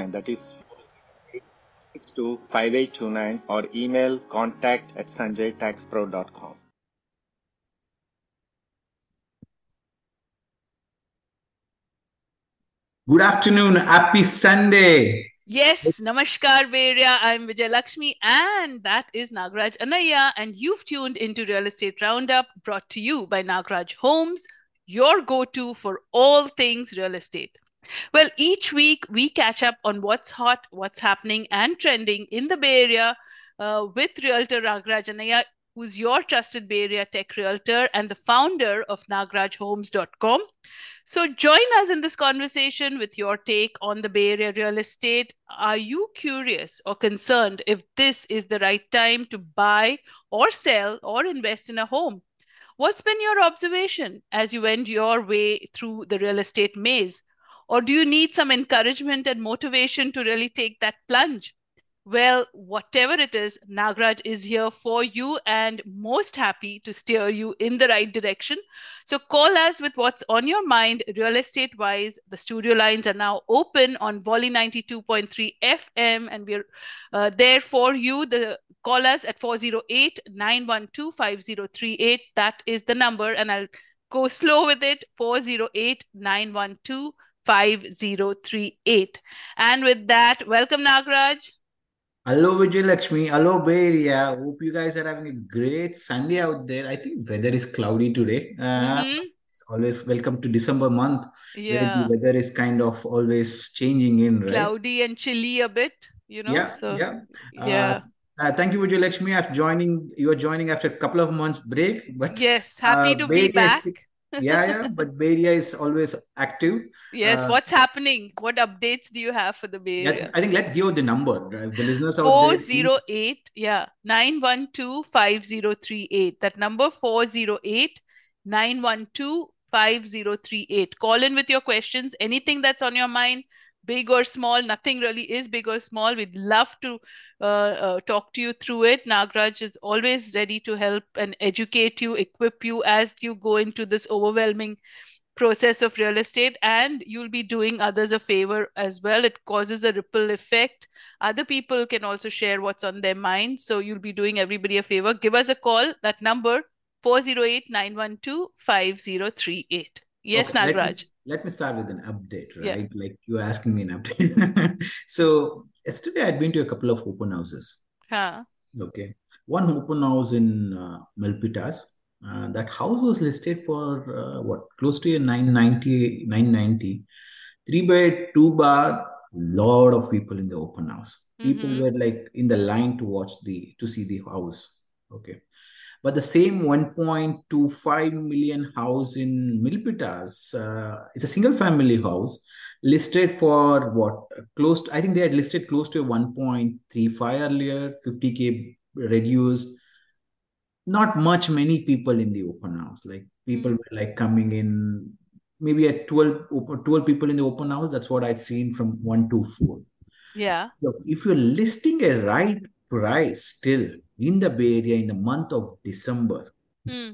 and that is 5829 or email contact at sanjaytaxpro.com. Good afternoon. Happy Sunday. Yes, Namaskar Bay Area. I'm Vijay Lakshmi, and that is Nagraj Anaya. And you've tuned into Real Estate Roundup, brought to you by Nagraj Homes, your go to for all things real estate. Well, each week we catch up on what's hot, what's happening, and trending in the Bay Area uh, with Realtor Nagraj Anaya, who's your trusted Bay Area tech realtor and the founder of nagrajhomes.com. So join us in this conversation with your take on the Bay Area real estate. Are you curious or concerned if this is the right time to buy or sell or invest in a home? What's been your observation as you wend your way through the real estate maze? Or do you need some encouragement and motivation to really take that plunge? Well, whatever it is, Nagraj is here for you and most happy to steer you in the right direction. So call us with what's on your mind, real estate wise. The studio lines are now open on Bolly 92.3 FM, and we're uh, there for you. The call us at 408 912 5038. That is the number, and I'll go slow with it 408 912 5038. And with that, welcome, Nagraj. Hello, Vijay Lakshmi. Hello, Bay Area. Hope you guys are having a great Sunday out there. I think weather is cloudy today. Uh, Mhm. It's always welcome to December month, Yeah, the weather is kind of always changing in, right? cloudy and chilly a bit, you know. Yeah, So, yeah. Uh, yeah. uh, thank you, Vijay Lakshmi. After joining, you are joining after a couple of months break, but Yes, happy uh, to be back. still, yeah, yeah. But Bay Area is always active. Yes, Uh, what's happening? What updates do you have for the Bay Area? I think let's give out the number. right? The listeners out there, 408, yeah, 912 5038. That number 408 912 5038. Call in with your questions, anything that's on your mind, big or small. Nothing really is big or small. We'd love to uh, uh, talk to you through it. Nagraj is always ready to help and educate you, equip you as you go into this overwhelming process of real estate. And you'll be doing others a favor as well. It causes a ripple effect. Other people can also share what's on their mind. So you'll be doing everybody a favor. Give us a call. That number 408-912-5038 yes Okay, let me nagraj let me start with an update, yeah right? Like you're asking me an update. So yesterday I'd been to a couple of open houses. huh. Okay, one open house in uh, Milpitas. Uh, that house was listed for uh, what close to a 990, 990. Three bed, two bar. Lot of people in the open house. People mm-hmm. were like in the line to watch the to see the house. Okay. But the same 1.25 million house in Milpitas, uh, it's a single family house listed for what? Close to, I think they had listed close to 1.35 earlier, 50K reduced. Not much, many people in the open house. Like people mm. were like coming in, maybe at 12, 12 people in the open house. That's what I'd seen from one to four. yeah So if you're listing a right price still in the Bay Area in the month of December, Hmm.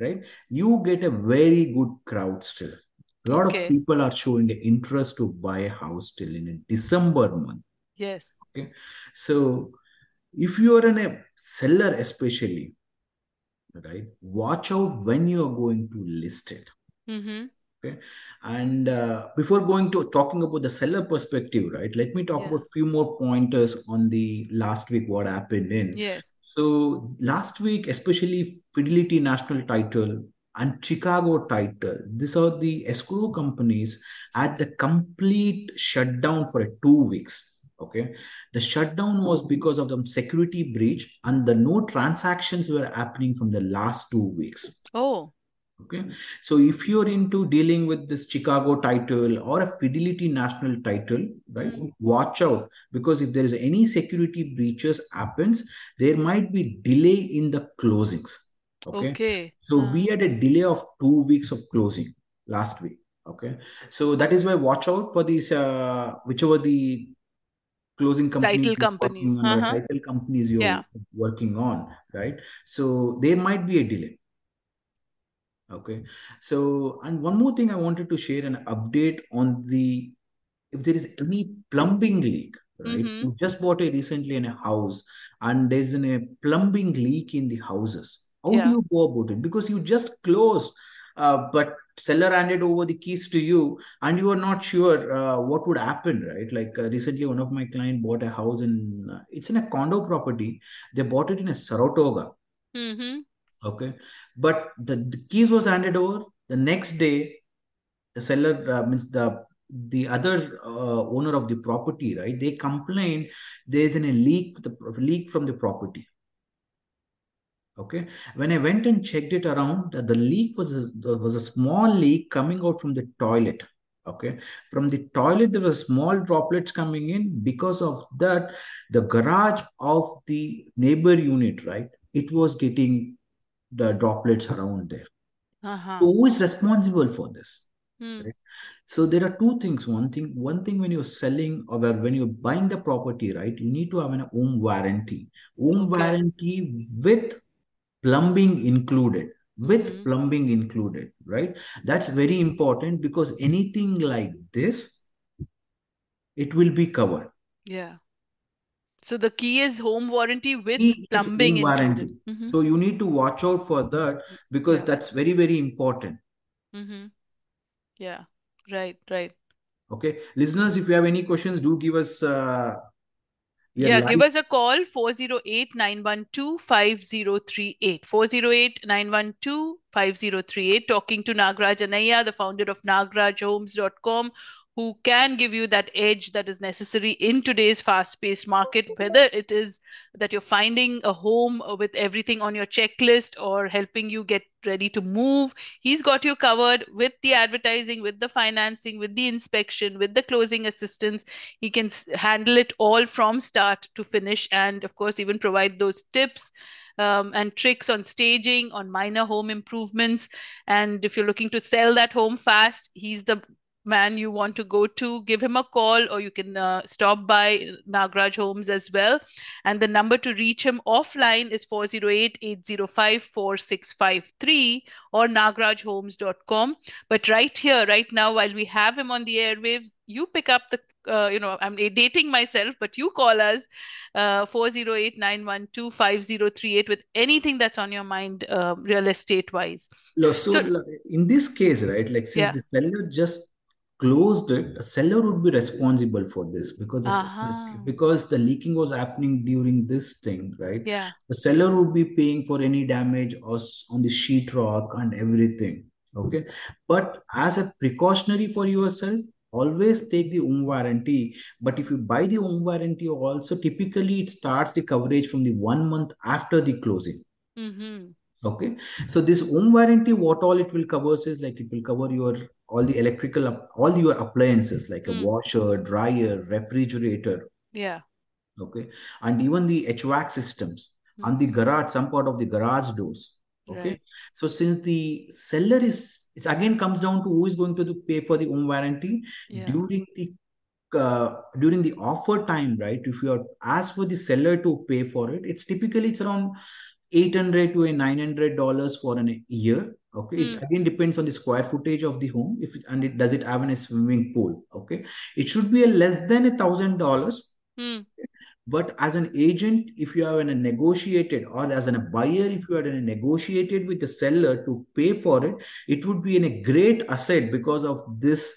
right, you get a very good crowd still. A lot of people are showing the interest to buy a house still in a December month. yes Okay. So if you are in a seller, especially, right, watch out when you are going to list it. mm-hmm. Okay. And uh, before going to talking about the seller perspective, right, let me talk yeah about a few more pointers on the last week, what happened in. yes So last week, especially Fidelity National Title and Chicago Title, these are the escrow companies had the complete shutdown for two weeks. Okay. The shutdown was because of the security breach and the no transactions were happening from the last two weeks. oh Okay. So if you're into dealing with this Chicago title or a Fidelity National title, right, mm. watch out because if there is any security breaches happens, there might be delay in the closings. Okay. okay So huh. we had a delay of two weeks of closing last week. Okay. So that is why watch out for these, uh, whichever the closing companies title companies working on, or uh-huh title companies you're yeah working on, right? So there might be a delay. Okay. So, and one more thing I wanted to share an update on the if there is any plumbing leak, right? Mhm. You just bought a recently in a house and there's an, a plumbing leak in the houses. How Yeah. do you go about it? Because you just closed, uh, but seller handed over the keys to you and you are not sure uh, what would happen, right? Like uh, recently, one of my client bought a house in, uh, it's in a condo property. They bought it in a Saratoga. Mm-hmm. Okay. But the, the keys was handed over. The next day, the seller uh, means the the other uh, owner of the property, right? They complained there's an, a leak, the leak from the property. Okay. When I went and checked it around, the, the leak was a, was a small leak coming out from the toilet. Okay. From the toilet, there were small droplets coming in. Because of that, the garage of the neighbor unit, right? It was getting the droplets around there. Uh-huh. So who is responsible for this? Hmm. Right. So there are two things. One thing, one thing when you're selling or when you're buying the property, right? You need to have an home warranty. Home Okay. warranty with plumbing included. With Mhm. plumbing included, right? That's very important because anything like this, it will be covered. Yeah. So the key is home warranty with plumbing warranty. Mhm. So you need to watch out for that because Yeah. that's very, very important. Mm-hmm. Yeah. Right, right. Okay, listeners, if you have any questions, do give us. Uh, Yeah, give us a call 408 912 5038. 408 912 5038. Talking to Nagraj Anaya, the founder of nagrajhomes.com, who can give you that edge that is necessary in today's fast paced market, whether it is that you're finding a home with everything on your checklist or helping you get ready to move. He's got you covered with the advertising, with the financing, with the inspection, with the closing assistance. He can handle it all from start to finish, and of course, even provide those tips. Um, and tricks on staging, on minor home improvements. And if you're looking to sell that home fast, he's the man you want to go to. Give him a call, or you can uh, stop by Nagraj Homes as well. And the number to reach him offline is 408 805 4653 or nagrajhomes.com. But right here, right now, while we have him on the airwaves, you pick up the uh, you know, I'm dating myself, but you call us uh, 408 912 5038 with anything that's on your mind, uh, real estate wise. So, So- in this case, right, like since Yeah. the seller just closed it, the seller would be responsible for this because Uh-huh. because the leaking was happening during this thing, right? Yeah. The seller would be paying for any damage or on the sheetrock and everything. Okay, but as a precautionary for yourself, always take the home warranty. But if you buy the home warranty, also typically it starts the coverage from the one month after the closing. Mm-hmm. Okay, so this home warranty, what all it will cover is like it will cover your all the electrical, all your appliances like a Mm. washer, dryer, refrigerator. Yeah. Okay, and even the HVAC systems and the garage, some part of the garage doors. Okay, Right. so since the seller is, it again comes down to who is going to pay for the home warranty Yeah. during the uh, during the offer time, right? If you are asked for the seller to pay for it, it's typically it's around 800 to a 900 dollars for an year okay it Hmm. again depends on the square footage of the home if it, and it does it have a swimming pool okay it should be a less than a thousand dollars Hmm. but as an agent if you have a negotiated or as a buyer if you had a negotiated with the seller to pay for it it would be in a great asset because of this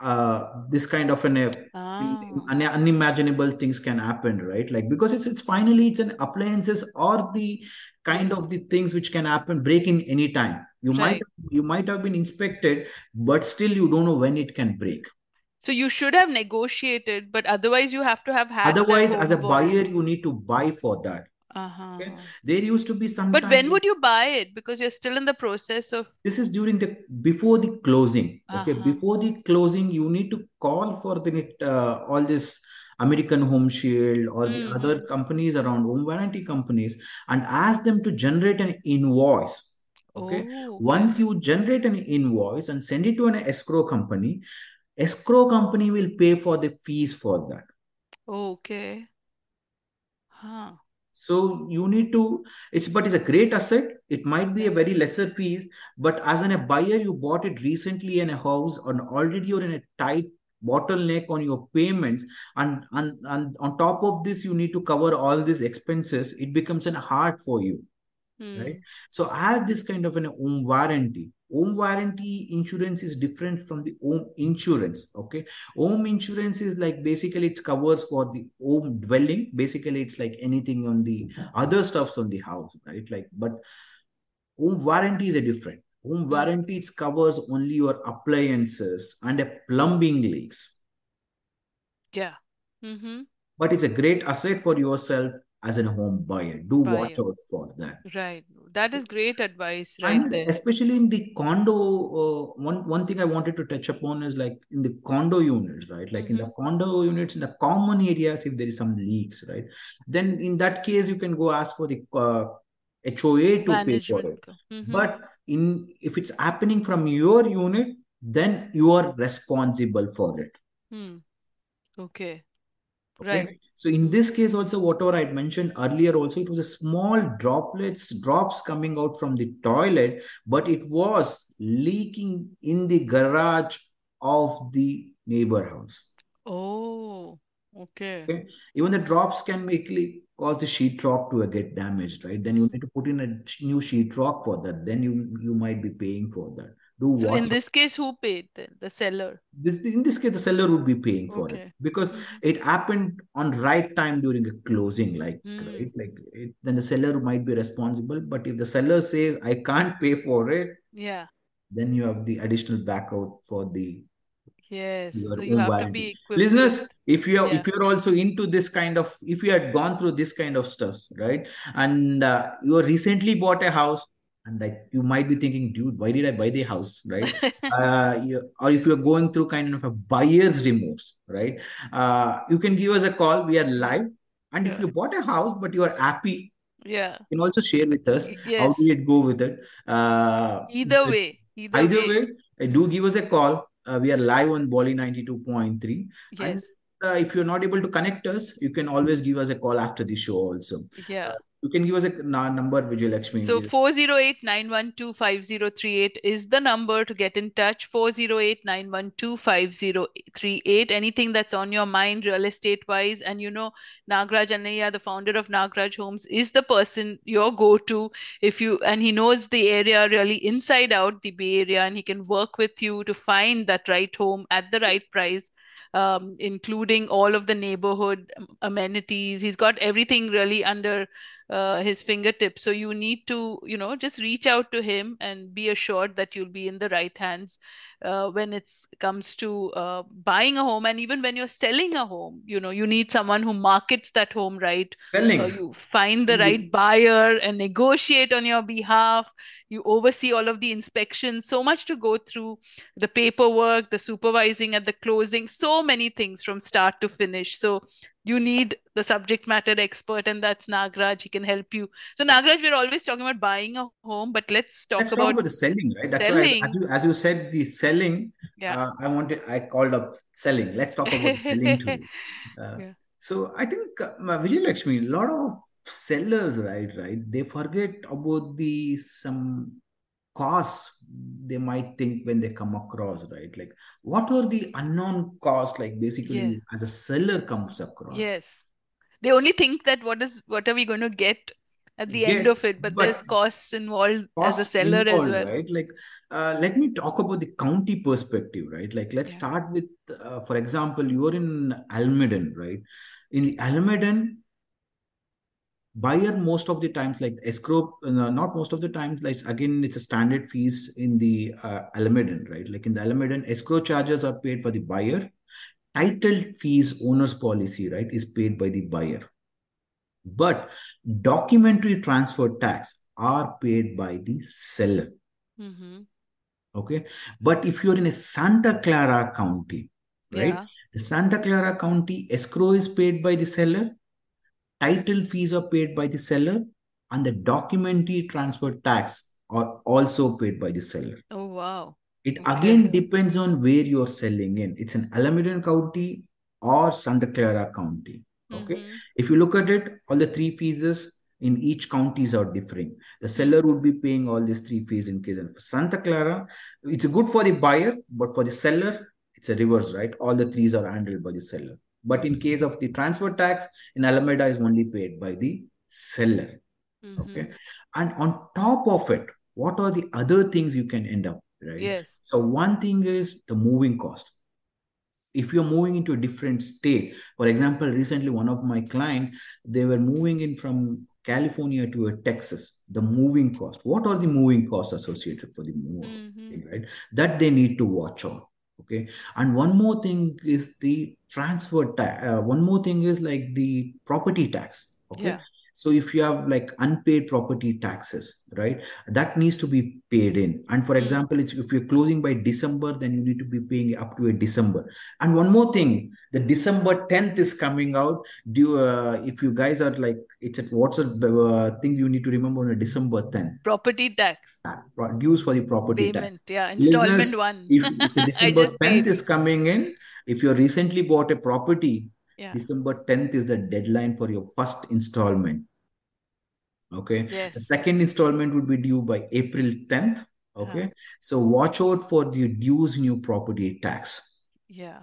uh this kind of an uh, Ah. un- unimaginable things can happen right like because it's it's finally it's an appliances or the kind of the things which can happen break in any time you might you might have been inspected but still you don't know when it can break So you should have negotiated, but otherwise you have to have had otherwise as a buyer you need to buy for that Uh-huh. okay there used to be some But when would you buy it? Because you're still in the process of. this is during the before the closing okay Uh-huh. before the closing you need to call for the uh, all this american home shield or the Mhm. other companies around home warranty companies and ask them to generate an invoice okay Oh, once you generate an invoice and send it to an escrow company escrow company will pay for the fees for that Okay. Huh. So you need to, it's but it's a great asset. It might be a very lesser fees, but as an, a buyer, you bought it recently in a house and already you're in a tight bottleneck on your payments and, and and on top of this you need to cover all these expenses. It becomes an hard for you Hmm. right? So i have this kind of an home warranty. Home warranty insurance is different from the home insurance okay? Home insurance is like basically it covers for the home dwelling. Basically it's like anything on the other stuffs on the house right? Like but home warranty is a different home warranty it covers only your appliances and a plumbing leaks Yeah. Mm-hmm. but it's a great asset for yourself as a home buyer do watch out for that Right. That is great advice right and there. especially in the condo uh, one one thing i wanted to touch upon is like in the condo units right like in the condo units in the common areas if there is some leaks right then in that case you can go ask for the uh, hoa to pay for it Mhm. but in if it's happening from your unit then you are responsible for it Hmm. Okay. Okay. Right. So in this case also, whatever I mentioned earlier, also it was a small droplets, drops coming out from the toilet, but it was leaking in the garage of the neighbor house. Oh, okay. Okay. Even the drops can actually cause the sheetrock to get damaged, right? Then you Mm. need to put in a new sheetrock for that. Then you you might be paying for that. Do So watch in this case, who paid then? The seller. This, in this case, the seller would be paying for it because it happened on right time during a closing, like Hmm. right, like it, then the seller might be responsible. But if the seller says I can't pay for it, Yeah. then you have the additional backout for the Yes. So you have to be equipped Listeners. If you are Yeah. if you're also into this kind of if you had gone through this kind of stuff, right, and uh, you recently bought a house, and like you might be thinking, dude, why did I buy the house, right? uh, you, or if you're going through kind of a buyer's remorse, right? Uh, you can give us a call. We are live. And if you bought a house but you are happy, Yeah. you can also share with us Y- how did it go with it. Uh, Either way. Either either way. way, do give us a call. Uh, we are live on Bolly 92.3. And Yes. Uh, if you're not able to connect us, you can always give us a call after the show also. Yeah. You can give us a number, Vijay Lakshmi. So 408-912-5038 is the number to get in touch. 408-912-5038. Anything that's on your mind real estate wise. And you know, Nagraj Anaya, the founder of Nagraj Homes, is the person your go-to if you and he knows the area really inside out, the Bay Area, and he can work with you to find that right home at the right price. Um, including all of the neighborhood amenities. He's got everything really under uh, his fingertips. So you need to, you know, just reach out to him and be assured that you'll be in the right hands uh, when it comes to uh, buying a home and even when you're selling a home. You know, you need someone who markets that home right. Selling. Uh, you find the right buyer and negotiate on your behalf. You oversee all of the inspections. So much to go through the paperwork, the supervising at the closing, so many things from start to finish. So you need the subject matter expert, and that's Nagraj. He can help you. So, Nagraj, we're always talking about buying a home, but let's talk Let's talk about about the selling, right? That's why, I- selling. as you, as you said, the selling, Yeah. uh, I wanted, I called up selling. Let's talk about selling too. Uh, Yeah. So I think, uh, Vijay Lakshmi, a lot of sellers, right, right, they forget about the some costs they might think when they come across, right? Like, what are the unknown costs, like basically Yeah. as a seller comes across? Yes. They only think that what is what are we going to get at the end of it, but there's costs involved as a costs seller as well. right? Like, uh, let me talk about the county perspective, right? Like, let's Yeah. start with, uh, for example, you're in Alameda, right? In the Alameda, buyer most of the times, like escrow, uh, not most of the times, like again, it's a standard fees in the uh, right? Like in the Alameda, escrow charges are paid for the buyer. Title fees, owner's policy, right, is paid by the buyer. But documentary transfer tax are paid by the seller. mm-hmm. Okay. But if you're in a Santa Clara County, right? Yeah. Santa Clara County escrow is paid by the seller, title fees are paid by the seller, and the documentary transfer tax are also paid by the seller. Oh, wow. It Okay. again depends on where you're selling in. It's an Alameda County or Santa Clara County. Okay. Mhm. If you look at it, all the three fees in each counties are differing. The seller would be paying all these three fees in case of Santa Clara. It's good for the buyer, but for the seller, it's a reverse, right? All the threes are handled by the seller. But in case of the transfer tax, in Alameda is only paid by the seller. Mhm. Okay. And on top of it, what are the other things you can end up, right? Yes. So one thing is the moving cost. If you're moving into a different state, for example, recently one of my client, they were moving in from California to a Texas. The moving cost. What are the moving costs associated for the move? Mhm. Right. That they need to watch out. Okay. And one more thing is the transfer tax. Uh, one more thing is like the property tax. Okay. Yeah. So if you have like unpaid property taxes, right, that needs to be paid in. And for Mm. example, it's- if you're closing by December, then you need to be paying up to a December. And one more thing, the December 10th is coming out. Do uh, if you guys are like, it's a what's a uh, thing you need to remember on a December 10th, Property tax uh, dues for the property tax. payment. Yeah. Installment Listeners, one. if it's a I December 10th paid. is coming in, if you recently bought a property, Yeah. December 10th is the deadline for your first installment. Okay. The second installment would be due by April 10th. Okay. Uh-huh. So watch out for the dues in your property tax. Yeah.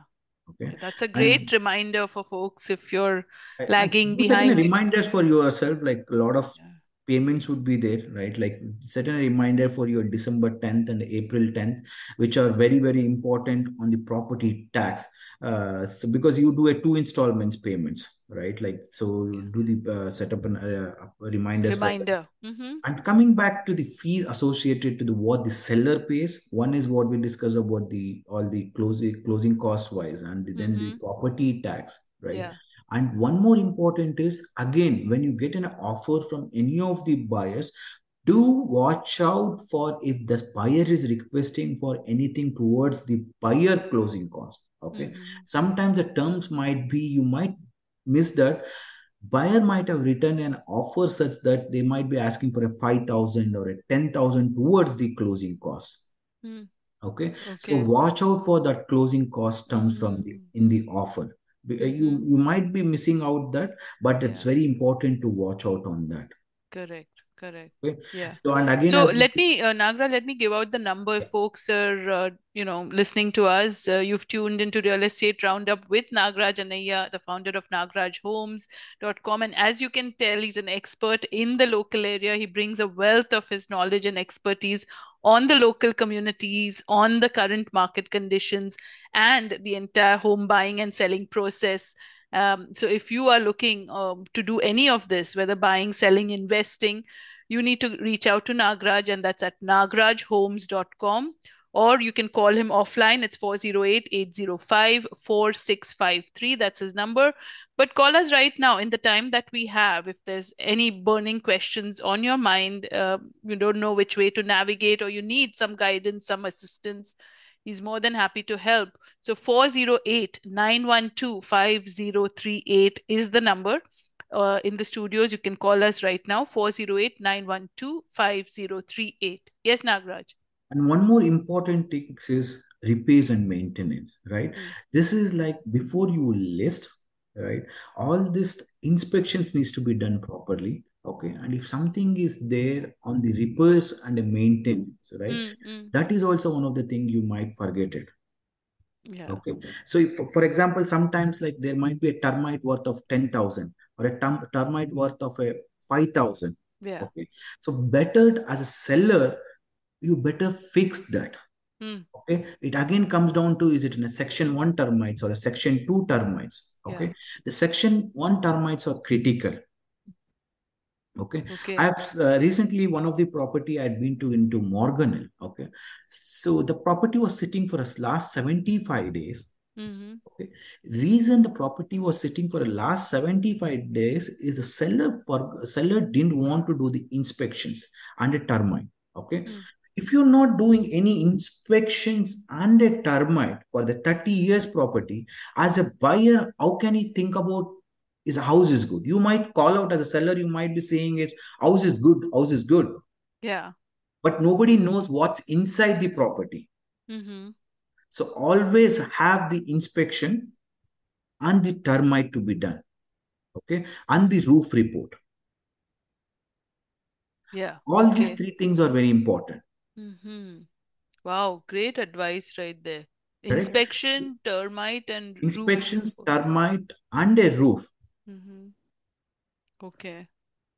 Okay. That's a great And reminder for folks if you're lagging behind. reminders for yourself, like a lot of Yeah. Payments would be there, right? Like certain reminder for your December 10th and April 10th, which are very, very important on the property tax. Uh, so because you do a two installments payments, right? Like so, do the uh, set up an uh, reminders. Reminder. Mm-hmm. And coming back to the fees associated to the what the seller pays, one is what we discussed about the all the closing closing cost wise, and then the Mhm. property tax, right? Yeah. And one more important is again, when you get an offer from any of the buyers, do watch out for if the buyer is requesting for anything towards the buyer closing cost. Okay. Mhm. Sometimes the terms might be, you might miss that. Buyer might have written an offer such that they might be asking for a 5,000 or a 10,000 towards the closing cost. Hmm. Okay. So watch out for that closing cost terms from the Mm. in the offer. Uh, You Mhm. you might be missing out that, but it's very important to watch out on that. Correct. Correct. Okay. Yeah. So and again, So we let me, uh, Nagra, let me give out the number if folks are, uh, you know, listening to us. Uh, you've tuned into Real Estate Roundup with Nagraj Anaya, the founder of nagrajhomes.com. And as you can tell, he's an expert in the local area. He brings a wealth of his knowledge and expertise on the local communities, on the current market conditions, and the entire home buying and selling process. Um, so if you are looking um, to do any of this, whether buying, selling, investing, you need to reach out to Nagraj, and that's at nagrajhomes.com. Or you can call him offline. It's 408 805 4653. That's his number. But call us right now in the time that we have. If there's any burning questions on your mind, uh, you don't know which way to navigate, or you need some guidance, some assistance, he's more than happy to help. So 408 912 5038 is the number. Uh, in the studios, you can call us right now 408 912 5038. Yes, Nagraj. and one more important thing is repairs and maintenance, right? Mm. This is like before you list, right? All this inspections needs to be done properly. Okay. And if something is there on the repairs and the maintenance, right? Mm, mm, That is also one of the things you might forget it. yeah. Okay. So if, for example, sometimes like there might be a termite worth of 10,000 or a term, termite worth of a 5,000. Yeah. Okay. So better as a seller, you better fix that. Mm. Okay. It again comes down to is it in a section one termites or a section two termites? Okay. Yeah. The section one termites are critical. Okay. Okay. I've uh, recently one of the property I'd been to into Morgan Hill. Okay. So the property was sitting for us last 75 days. mm-hmm. Okay. Reason the property was sitting for the last 75 days is the seller for seller didn't want to do the inspections and a termite. Okay. Mm. If you're not doing any inspections and a termite for the 30 years property, as a buyer, how can you think about is a house is good? You might call out as a seller, you might be saying it, house is good, house is good. Yeah. But nobody knows what's inside the property. Mm-hmm. So always have the inspection and the termite to be done. Okay. And the roof report. Yeah. All these three things are very important. Mm-hmm. Wow. Great advice right there. Correct? Inspection, termite, and roof. Inspections, termite, and a roof. Mm-hmm. Okay.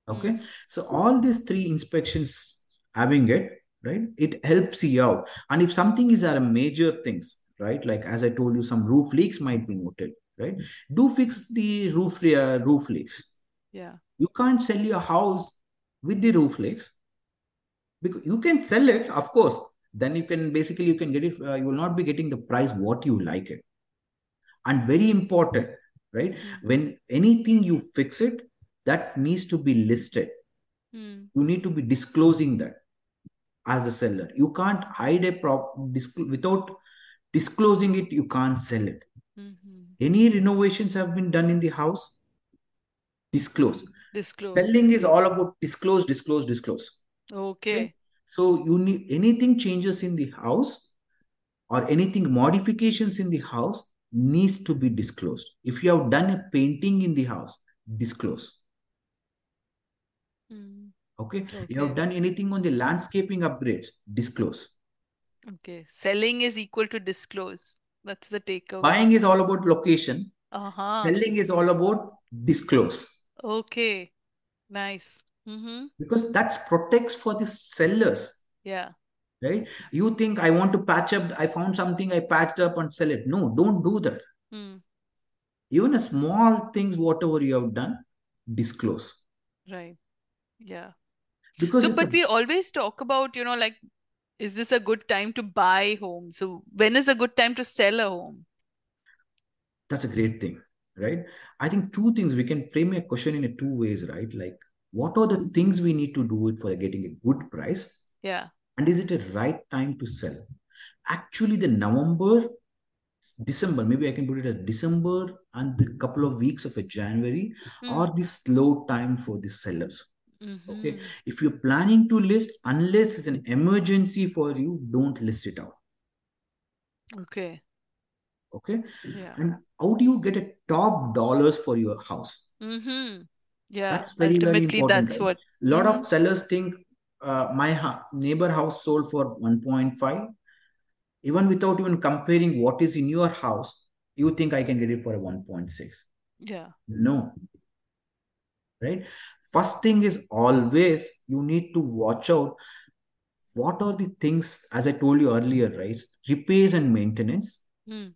Okay. So all these three inspections having it, right? It helps you out. And if something is a major things, right? Like as I told you, some roof leaks might be noted, right? Do fix the roof uh, roof leaks. Yeah. You can't sell your house with the roof leaks because you can sell it, of course. Then you can basically you can get it. Uh, you will not be getting the price what you like it. And very important, right? Mm. When anything you fix it, that needs to be listed. Mm. You need to be disclosing that as a seller. You can't hide a prop disc- without disclosing it. You can't sell it. Mm-hmm. Any renovations have been done in the house, disclose. Disclose. Selling is all about disclose, disclose, disclose. Okay. So you need anything changes in the house or anything modifications in the house needs to be disclosed. If you have done a painting in the house, disclose. Mm. Okay. You have done anything on the landscaping upgrades, disclose. Okay. Selling is equal to disclose. That's the takeaway. Buying is all about location. Uh-huh. Selling is all about disclose Okay. Nice. Mm-hmm. because that protects for the sellers. Yeah. Right? You think I want to patch up, I found something, I patched up and sell it. No, don't do that. Mm. Even a small things, whatever you have done, disclose. Right. Yeah. Because So, but a, we always talk about, you know, like, is this a good time to buy home? So, when is a good time to sell a home? that's a great thing, right? I think two things we can frame a question in a two ways, right? Like, what are the things we need to do it for getting a good price? Yeah. And is it a right time to sell? Actually, the November, December, maybe I can put it as December and the couple of weeks of a January Mm. are the slow time for the sellers. Okay. Mhm. If you're planning to list, unless it's an emergency for you, don't list it out. Okay. Okay. Yeah. And how do you get a top dollars for your house? Mm-hmm. Yeah. That's very, very Ultimately, important, that's what. A lot of sellers think uh, my ha- neighbor house sold for 1.5. Even without even comparing what is in your house, you think I can get it for a 1.6. Yeah. No. Right? First thing is always you need to watch out what are the things, as I told you earlier, right? Repairs and maintenance, Mm.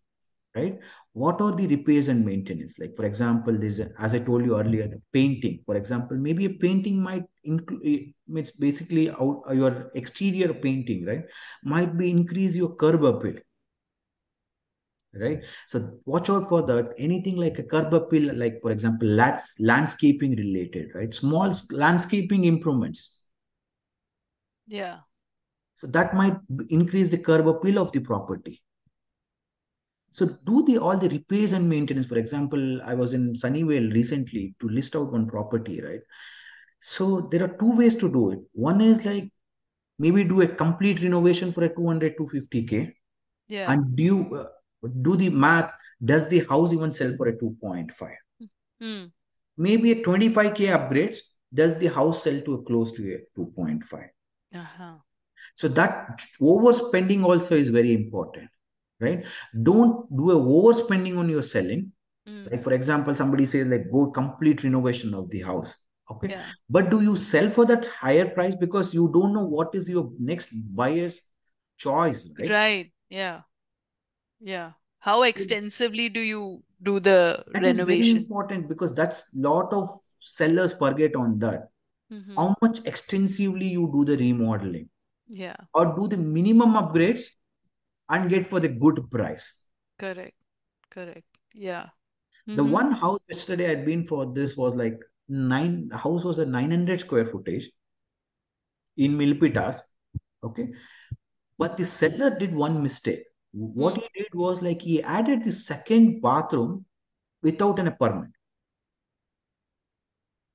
Right? What are the repairs and maintenance? Like, for example, a, as I told you earlier, the painting. For example, maybe a painting might include, eh, it's basically out uh, your exterior painting, right? Might be increase your curb appeal, right? So watch out for that. Anything like a curb appeal, like for example, lands, landscaping related, right? Small landscaping improvements. Yeah. So that might increase the curb appeal of the property. So do the all the repairs and maintenance. For example, I was in Sunnyvale recently to list out one property, right? So there are two ways to do it. One is like maybe do a complete renovation for a 200 250k Yeah. and do you uh, do the math does the house even sell for a 2.5 Mm. maybe a 25k upgrades does the house sell to a close to a 2.5 Uh-huh. so that overspending also is very important right don't do a overspending on your selling Mm. like for example somebody says like go complete renovation of the house okay Yeah. but do you sell for that higher price because you don't know what is your next buyer's choice right Right. Yeah. Yeah. How extensively do you do the that renovation? important because that's lot of sellers forget on that Mhm. how much extensively you do the remodeling Yeah. or do the minimum upgrades and get for the good price Correct. Correct. Yeah. the Mhm. one house yesterday i'd been for this was like nine the house was a 900 square footage in milpitas okay but the seller did one mistake what Hmm. he did was like he added the second bathroom without an permit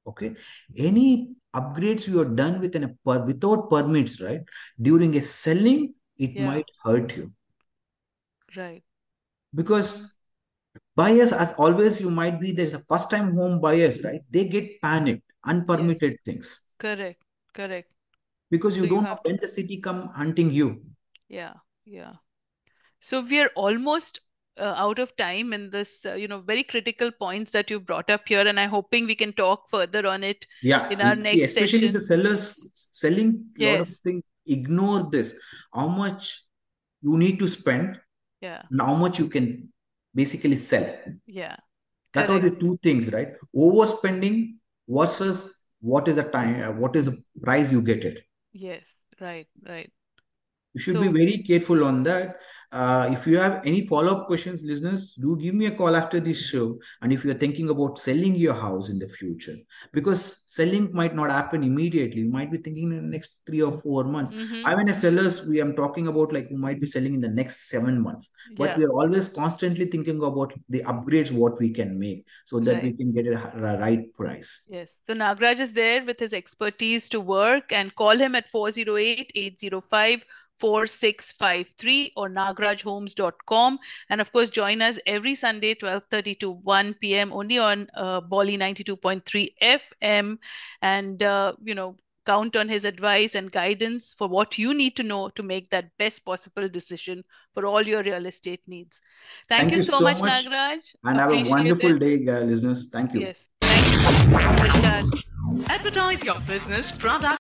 okay any upgrades you are done with an without permits right during a selling it Yeah. might hurt you Right. because buyers as always you might be there's a first time home buyers right they get panicked unpermitted things Correct. Correct. because you So don't have when the city come hunting you Yeah. Yeah. So we are almost uh, out of time in this, uh, you know, very critical points that you brought up here, and I'm hoping we can talk further on it. Yeah, in our see, next especially session. the sellers selling a lot of things. Ignore this. How much you need to spend Yeah, and how much you can basically sell. yeah, That are the two things, right? Overspending versus what is the time, uh, what is the price you get it. Yes, right, right. You should be very careful on that. Uh, if you have any follow-up questions, listeners, do give me a call after this show. And if you're thinking about selling your house in the future, because selling might not happen immediately, you might be thinking in the next three or four months. mhm, I mean, as sellers, we am talking about like we might be selling in the next seven months. But yeah, we are always constantly thinking about the upgrades what we can make so that we can get a right price. Yes. So Nagraj is there with his expertise to work and call him at 408 805 4653 or nagrajhomes.com. And of course, join us every Sunday, 12.30 to 1 p.m. only on uh, Bolly 92.3 FM. And, uh, you know, count on his advice and guidance for what you need to know to make that best possible decision for all your real estate needs. Thank, Thank you you so so much, much. Nagraj. And have a wonderful it. day, uh, listeners. Thank you. Yes. Thank you. Namaskar. Advertise your business, product,